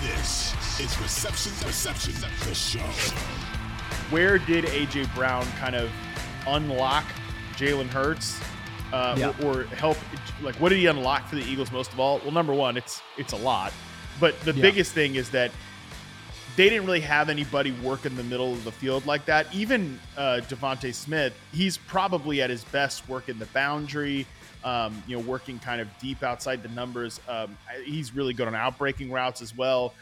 This is Reception Perception, the show. where did AJ Brown kind of unlock Jalen Hurts, uh, Yeah. or, or help? Like, what did he unlock for the Eagles most of all? Well, number one, it's it's a lot, but the Yeah. biggest thing is that they didn't really have anybody work in the middle of the field like that. Even uh, DeVonta Smith, he's probably at his best working the boundary. Um, you know, working kind of deep outside the numbers. Um, he's really good on outbreaking routes as well.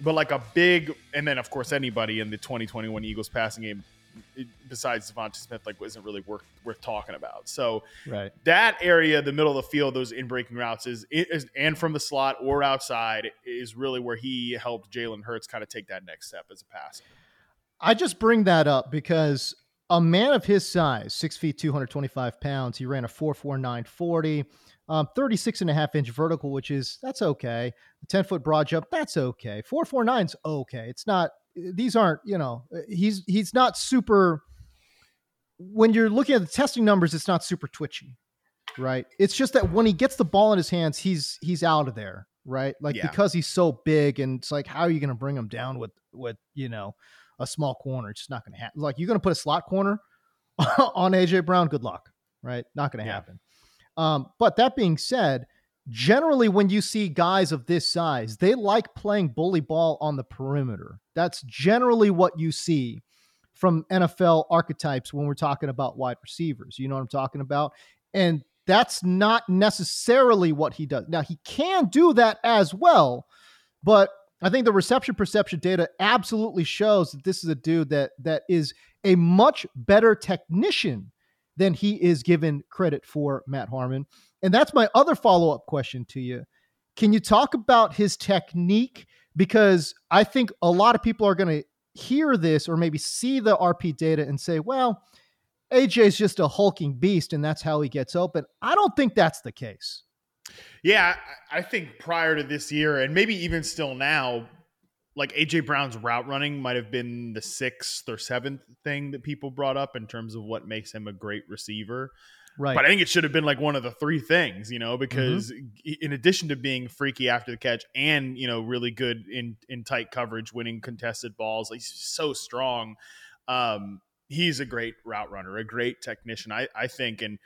But like a big, and then of course anybody in the 2021 Eagles passing game besides DeVonta Smith like isn't really worth worth talking about. So Right. that area, the middle of the field, those in breaking routes is, is and from the slot or outside is really where he helped Jalen Hurts kind of take that next step as a passer. I just bring that up because a man of his size, six feet, 225 pounds, he ran a 44940, um, 36 and a half inch vertical, which is, that's okay. A 10 foot broad jump, that's okay. 449's okay. It's not, these aren't, you know, he's, he's not super, when you're looking at the testing numbers, it's not super twitchy, right? It's just that when he gets the ball in his hands, he's, he's out of there, right? Like Yeah. because he's so big and it's like, how are you going to bring him down with, with, you know, a small corner. It's just not going to happen. Like you're going to put a slot corner on AJ Brown. Good luck, right? Not going to Yeah. happen. Um, but that being said, generally when you see guys of this size, they like playing bully ball on the perimeter. That's generally what you see from NFL archetypes when we're talking about wide receivers. You know what I'm talking about? And that's not necessarily what he does. Now he can do that as well, but I think the reception perception data absolutely shows that this is a dude that that is a much better technician than he is given credit for, Matt Harmon. And that's my other follow-up question to you. Can you talk about his technique? Because I think a lot of people are going to hear this or maybe see the RP data and say, well, AJ's just a hulking beast and that's how he gets open. I don't think that's the case. Yeah, I think prior to this year, and maybe even still now, like AJ Brown's route running might have been the sixth or seventh thing that people brought up in terms of what makes him a great receiver. Right. But I think it should have been like one of the three things, you know, because in addition to being freaky after the catch and, you know, really good in in tight coverage, winning contested balls, like he's so strong. Um, he's a great route runner, a great technician, I, I think. And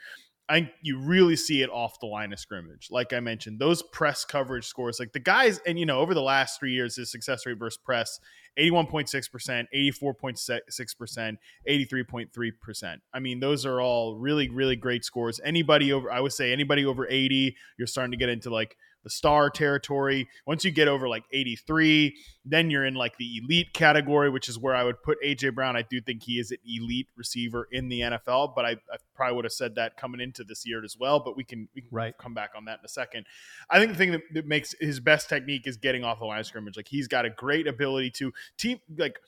I you really see it off the line of scrimmage. Like I mentioned, those press coverage scores, like the guys, and you know, over the last three years, his success rate versus press 81.6%, 84.6%, 83.3%. I mean, those are all really, really great scores. Anybody over, I would say anybody over 80, you're starting to get into like the star territory. Once you get over like 83, then you're in like the elite category, which is where I would put AJ Brown. I do think he is an elite receiver in the NFL, but I, I probably would have said that coming into this year as well. But we can, we can Right. come back on that in a second. I think the thing that, that makes his best technique is getting off the line of scrimmage. Like he's got a great ability to team like,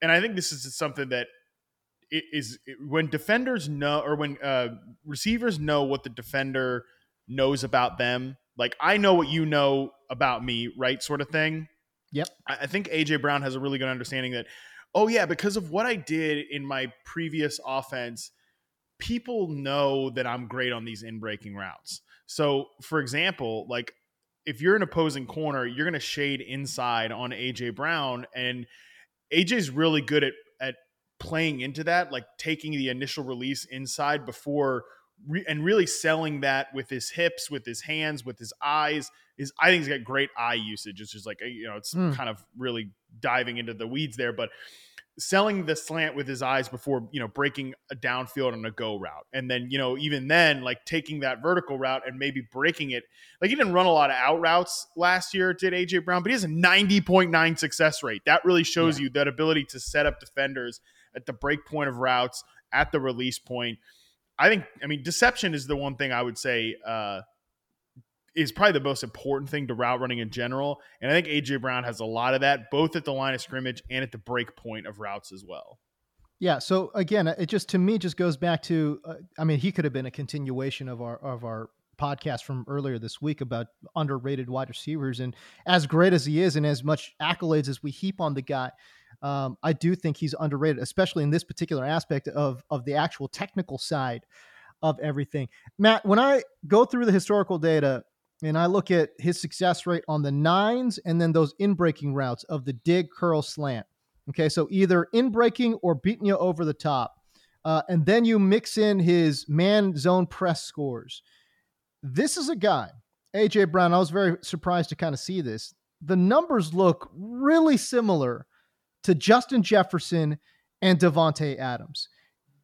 and I think this is something that i- is when defenders know or when uh, receivers know what the defender knows about them. Like I know what you know about me, right? Sort of thing. Yep. I, think AJ Brown has a really good understanding that, oh yeah, because of what I did in my previous offense, people know that I'm great on these in breaking routes. So, for example, like if you're an opposing corner, you're going to shade inside on AJ Brown, and AJ's really good at at playing into that, like taking the initial release inside before re- and really selling that with his hips, with his hands, with his eyes. Is I think he's got great eye usage. It's just like you know, it's Mm. kind of really diving into the weeds there, but selling the slant with his eyes before you know breaking a downfield on a go route and then you know even then like taking that vertical route and maybe breaking it like he didn't run a lot of out routes last year did aj brown but he has a 90.9 success rate that really shows you that ability to set up defenders at the break point of routes at the release point i think i mean deception is the one thing i would say uh is probably the most important thing to route running in general. And I think AJ Brown has a lot of that, both at the line of scrimmage and at the break point of routes as well. Yeah. So again, it just to me just goes back to, uh, I mean, he could have been a continuation of our of our podcast from earlier this week about underrated wide receivers, and as great as he is, and as much accolades as we heap on the guy. Um, I do think he's underrated, especially in this particular aspect of of the actual technical side of everything. Matt, when I go through the historical data and I look at his success rate on the nines and then those in breaking routes of the dig, curl, slant. Okay, so either in breaking or beating you over the top. Uh, and then you mix in his man zone press scores. This is a guy, AJ Brown. I was very surprised to kind of see this. The numbers look really similar to Justin Jefferson and Davante Adams.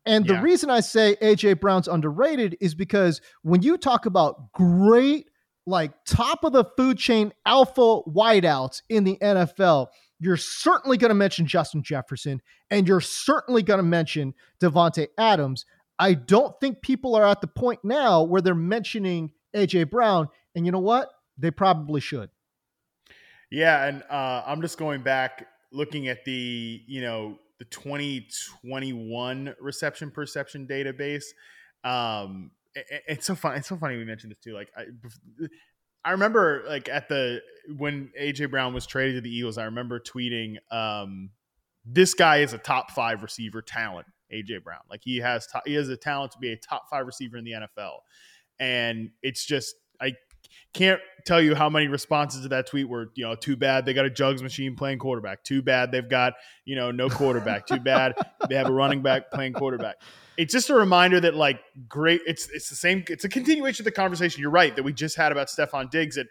And the Yeah. reason I say AJ Brown's underrated is because when you talk about great, like top of the food chain alpha wideouts in the NFL, you're certainly going to mention Justin Jefferson and you're certainly going to mention Davante Adams. I don't think people are at the point now where they're mentioning AJ Brown. And you know what? They probably should. Yeah, and uh, I'm just going back looking at the you know the 2021 reception perception database. Um, it- it- it's so funny. It's so funny we mentioned this too. Like I, I remember like at the when AJ Brown was traded to the Eagles. I remember tweeting, um, "This guy is a top five receiver talent." AJ Brown, like he has to- he has a talent to be a top five receiver in the NFL, and it's just I can't tell you how many responses to that tweet were, you know, too bad they got a jugs machine playing quarterback. Too bad they've got, you know, no quarterback. too bad they have a running back playing quarterback. It's just a reminder that like great it's it's the same it's a continuation of the conversation you're right that we just had about Stefon Diggs that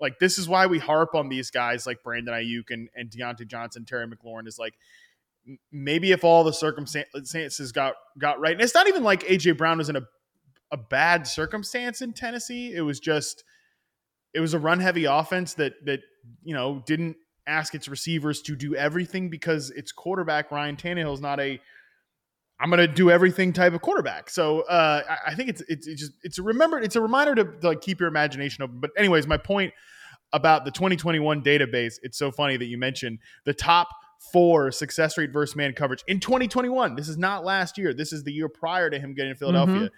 like this is why we harp on these guys like Brandon Aiyuk and, and Diontae Johnson, Terry McLaurin is like maybe if all the circumstances got got right. And it's not even like AJ Brown was in a a bad circumstance in Tennessee. It was just it was a run heavy offense that that you know didn't ask its receivers to do everything because its quarterback Ryan Tannehill is not a I'm going to do everything type of quarterback. So uh, I, I think it's, it's it's just it's a remember it's a reminder to, to like keep your imagination open. But anyways, my point about the 2021 database. It's so funny that you mentioned the top four success rate versus man coverage in 2021. This is not last year. This is the year prior to him getting to Philadelphia.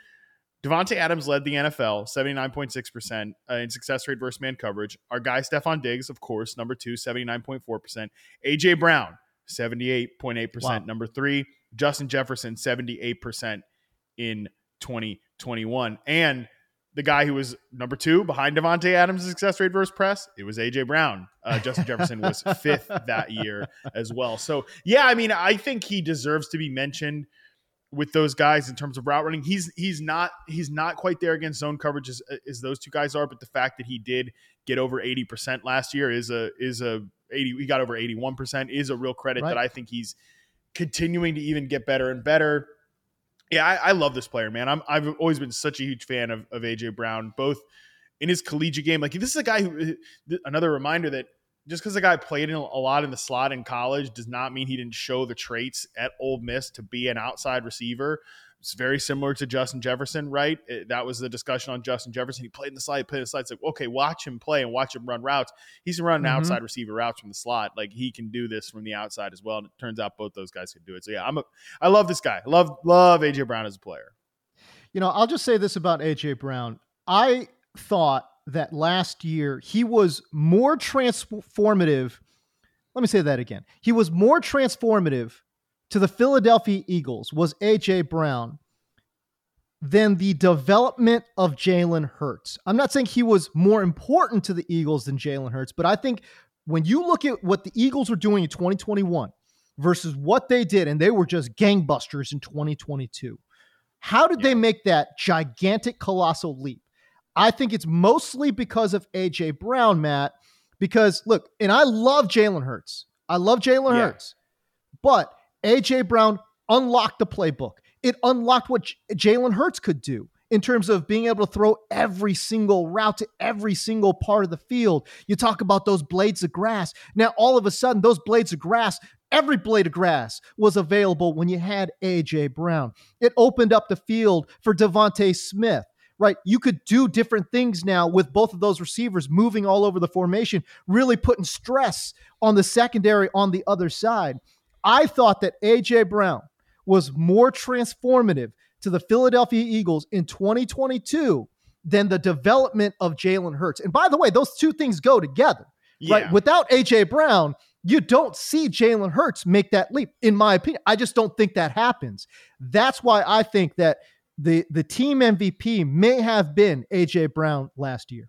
Davante Adams led the NFL, 79.6% uh, in success rate versus man coverage. Our guy, Stefon Diggs, of course, number two, 79.4%. AJ Brown, 78.8%. Wow. Number three, Justin Jefferson, 78% in 2021. And the guy who was number two behind Davante Adams' success rate versus press, it was AJ Brown. Uh, Justin Jefferson was fifth that year as well. So, yeah, I mean, I think he deserves to be mentioned with those guys in terms of route running. He's he's not he's not quite there against zone coverage as, as those two guys are, but the fact that he did get over 80% last year is a is a 80 he got over 81% is a real credit Right. that I think he's continuing to even get better and better. Yeah, I, I love this player, man. I'm I've always been such a huge fan of, of AJ Brown, both in his collegiate game. Like this is a guy who another reminder that just because a guy played in a lot in the slot in college does not mean he didn't show the traits at Ole Miss to be an outside receiver. It's very similar to Justin Jefferson, right? It- that was the discussion on Justin Jefferson. He played in the slot, he played in the slot. It's like, okay, watch him play and watch him run routes. He's running Mhm. outside receiver routes from the slot. Like he can do this from the outside as well. And it turns out both those guys can do it. So yeah, I'm a I love this guy. Love love AJ Brown as a player. You know, I'll just say this about AJ Brown. I thought that last year he was more transformative. Let me say that again. He was more transformative to the Philadelphia Eagles, was AJ Brown, than the development of Jalen Hurts. I'm not saying he was more important to the Eagles than Jalen Hurts, but I think when you look at what the Eagles were doing in 2021 versus what they did, and they were just gangbusters in 2022 How did they make that gigantic, colossal leap? I think it's mostly because of AJ Brown, Matt. Because look, and I love Jalen Hurts. I love Jalen Yeah. Hurts, but AJ Brown unlocked the playbook. It unlocked what J- Jalen Hurts could do in terms of being able to throw every single route to every single part of the field. You talk about those blades of grass. Now, all of a sudden, those blades of grass, every blade of grass was available when you had AJ Brown. It opened up the field for DeVonta Smith. Right. You could do different things now with both of those receivers moving all over the formation, really putting stress on the secondary on the other side. I thought that AJ Brown was more transformative to the Philadelphia Eagles in 2022 than the development of Jalen Hurts. And by the way, those two things go together. Right. Without AJ Brown, you don't see Jalen Hurts make that leap, in my opinion. I just don't think that happens. That's why I think that the the team MVP may have been AJ Brown last year.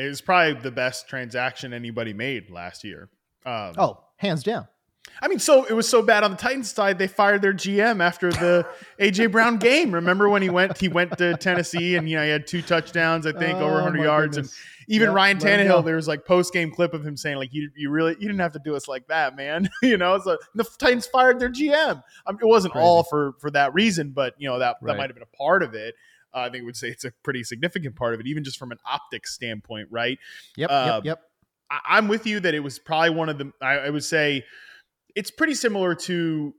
It was probably the best transaction anybody made last year. Um, Oh, hands down. I mean, so it was so bad on the Titans side, they fired their GM after the AJ Brown game. Remember when he went he went to Tennessee and you know he had two touchdowns, I think, over Oh, 100 yards, goodness. and even Yep, Ryan let him go. Tannehill. There was like post game clip of him saying like you you really you didn't have to do us like that, man. you know, so the Titans fired their GM. I mean, it wasn't Crazy. all for for that reason, but you know that that might have been a part of it. Uh, I think would say it's a pretty significant part of it, even just from an optics standpoint, right? Yep, Uh, yep, yep. I, I'm with you that it was probably one of the. I, I would say it's pretty similar to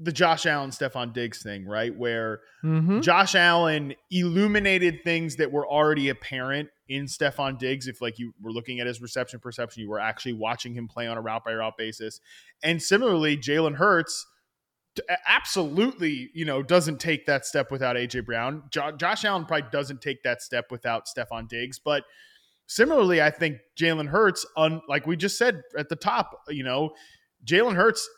the Josh Allen, Stefon Diggs thing, right? Where Mhm. Josh Allen illuminated things that were already apparent in Stefon Diggs. If like you were looking at his reception perception, you were actually watching him play on a route by route basis. And similarly, Jalen Hurts absolutely, you know, doesn't take that step without AJ Brown. Jo- Josh Allen probably doesn't take that step without Stefon Diggs, but similarly, I think Jalen Hurts, on like we just said at the top, you know, Jalen Hurts,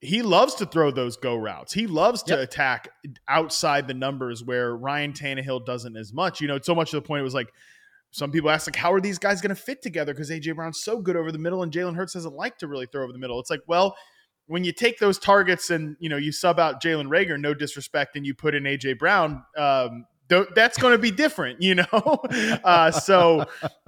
he loves to throw those go routes. He loves to Yep. attack outside the numbers where Ryan Tannehill doesn't as much. You know, it's so much to the point it was like some people ask like, how are these guys going to fit together? Because AJ Brown's so good over the middle, and Jalen Hurts doesn't like to really throw over the middle. It's like, well, when you take those targets and you know you sub out Jalen Reagor, no disrespect, and you put in AJ Brown, um, th- that's going to be different, you know. uh, so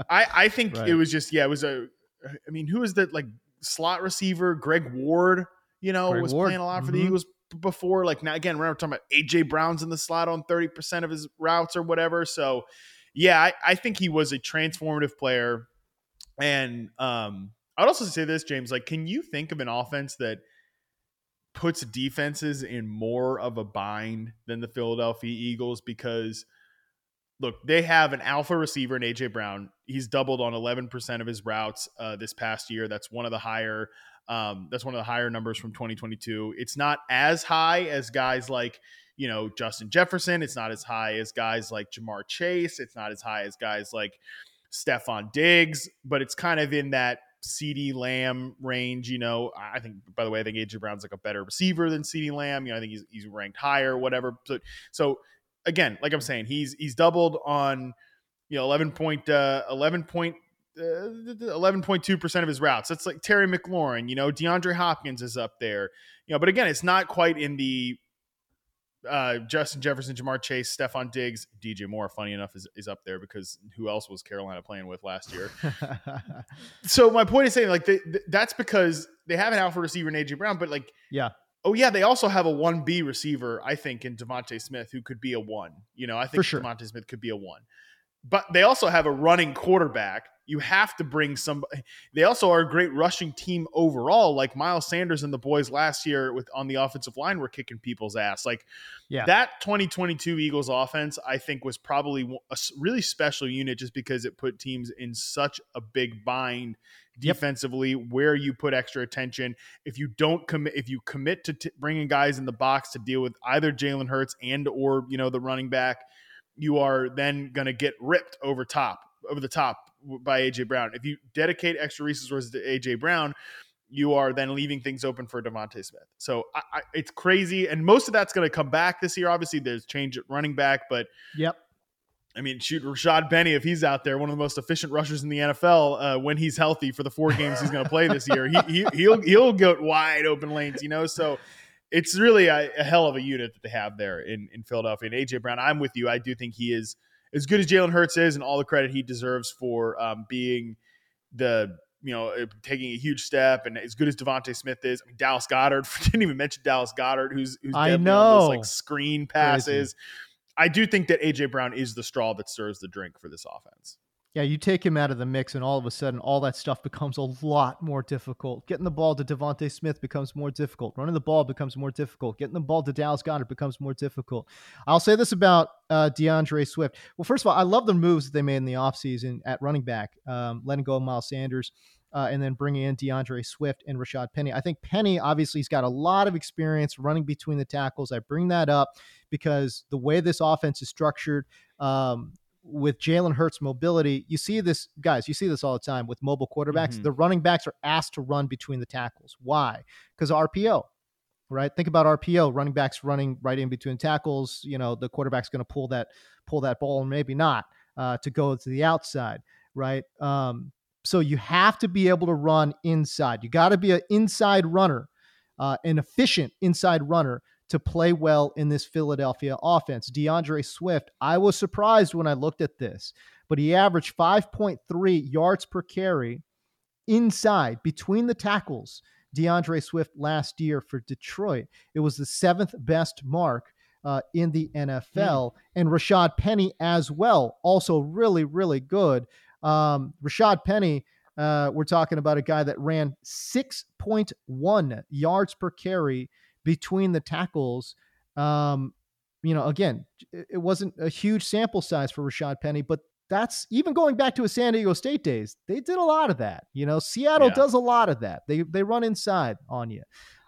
I, I think Right. it was just yeah, it was a. I mean, who is that like slot receiver? Greg Ward, you know, Greg was Ward, playing a lot for the mhm. Eagles before. Like now, again, we're talking about AJ Brown's in the slot on thirty percent of his routes or whatever. So yeah, I, I think he was a transformative player. And um, I'd also say this, James, like, can you think of an offense that puts defenses in more of a bind than the Philadelphia Eagles? Because look, they have an alpha receiver in AJ Brown. He's doubled on 11% of his routes uh, this past year. That's one of the higher. Um, that's one of the higher numbers from 2022. It's not as high as guys like you know Justin Jefferson. It's not as high as guys like Ja'Marr Chase. It's not as high as guys like Stefon Diggs, but it's kind of in that CeeDee Lamb range. You know, I think. By the way, I think AJ Brown's like a better receiver than CeeDee Lamb. You know, I think he's he's ranked higher, whatever. So, so again, like I'm saying, he's he's doubled on you know 11 point uh, 11 point. Uh, 11.2% of his routes. That's like Terry McLaurin, you know, DeAndre Hopkins is up there, you know, but again, it's not quite in the uh, Justin Jefferson, Ja'Marr Chase, Stefon Diggs, DJ Moore, funny enough, is, is up there because who else was Carolina playing with last year? so my point is saying like they, th- that's because they have an alpha receiver in AJ Brown, but like yeah. oh yeah, they also have a one B receiver, I think, in DeVonta Smith who could be a one. You know, I think For sure. DeVonta Smith could be a one. But they also have a running quarterback. You have to bring some. They also are a great rushing team overall. Like Miles Sanders and the boys last year with on the offensive line were kicking people's ass. Like Yeah. that 2022 Eagles offense, I think, was probably a really special unit just because it put teams in such a big bind defensively, where you put extra attention. If you don't commit, if you commit to t- bringing guys in the box to deal with either Jalen Hurts and or you know the running back, you are then going to get ripped over top over the top by AJ Brown. If you dedicate extra resources to AJ Brown, you are then leaving things open for DeVonta Smith. So I, I, it's crazy, and most of that's going to come back this year. Obviously, there's change at running back, but yep. I mean, shoot, Rashad Penny, if he's out there, one of the most efficient rushers in the NFL, uh, when he's healthy for the four games he's going to play this year, he, he, he'll he'll go wide open lanes, you know. So it's really a, a, hell of a unit that they have there in in Philadelphia. And AJ Brown, I'm with you. I do think he is as good as Jalen Hurts is, and all the credit he deserves for um, being the you know uh, taking a huge step, and as good as DeVonta Smith is. I mean, Dallas Goedert didn't even mention Dallas Goedert, who's who's I know those, like screen passes. Crazy. I do think that AJ Brown is the straw that stirs the drink for this offense. Yeah, you take him out of the mix, and all of a sudden, all that stuff becomes a lot more difficult. Getting the ball to DeVonta Smith becomes more difficult. Running the ball becomes more difficult. Getting the ball to Dallas Goedert becomes more difficult. I'll say this about uh, D'Andre Swift. Well, first of all, I love the moves that they made in the offseason at running back, um, letting go of Miles Sanders. Uh, and then bringing in D'Andre Swift and Rashad Penny. I think Penny obviously has got a lot of experience running between the tackles. I bring that up because the way this offense is structured, um, with Jalen Hurts' mobility, you see this, guys, you see this all the time with mobile quarterbacks. Mm-hmm. The running backs are asked to run between the tackles. Why? Because RPO, right? Think about RPO, running backs running right in between tackles. You know, the quarterback's going to pull that pull that ball, and maybe not uh, to go to the outside, right? Um, so you have to be able to run inside. You got to be an inside runner, uh, an efficient inside runner to play well in this Philadelphia offense. D'Andre Swift, I was surprised when I looked at this, but he averaged 5.3 yards per carry inside between the tackles. D'Andre Swift last year for Detroit. It was the seventh best mark uh, in the NFL. Mm. And Rashad Penny as well, also really, really good. Um, Rashad Penny, uh, we're talking about a guy that ran 6.1 yards per carry between the tackles. Um, you know, again, it wasn't a huge sample size for Rashad Penny, but that's even going back to his San Diego State days. They did a lot of that. You know, Seattle yeah. does a lot of that. They they run inside on you.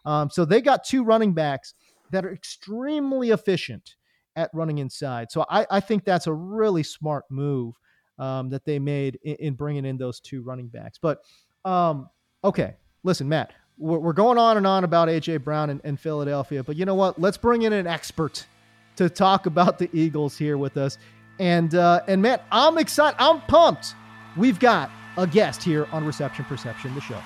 Um, so they got two running backs that are extremely efficient at running inside. So I, I think that's a really smart move um, that they made in, in, bringing in those two running backs. But um, okay, listen, Matt, we're going on and on about AJ Brown and, and Philadelphia, but you know what? Let's bring in an expert to talk about the Eagles here with us. And uh, and Matt, I'm excited. I'm pumped. We've got a guest here on Reception Perception, the show.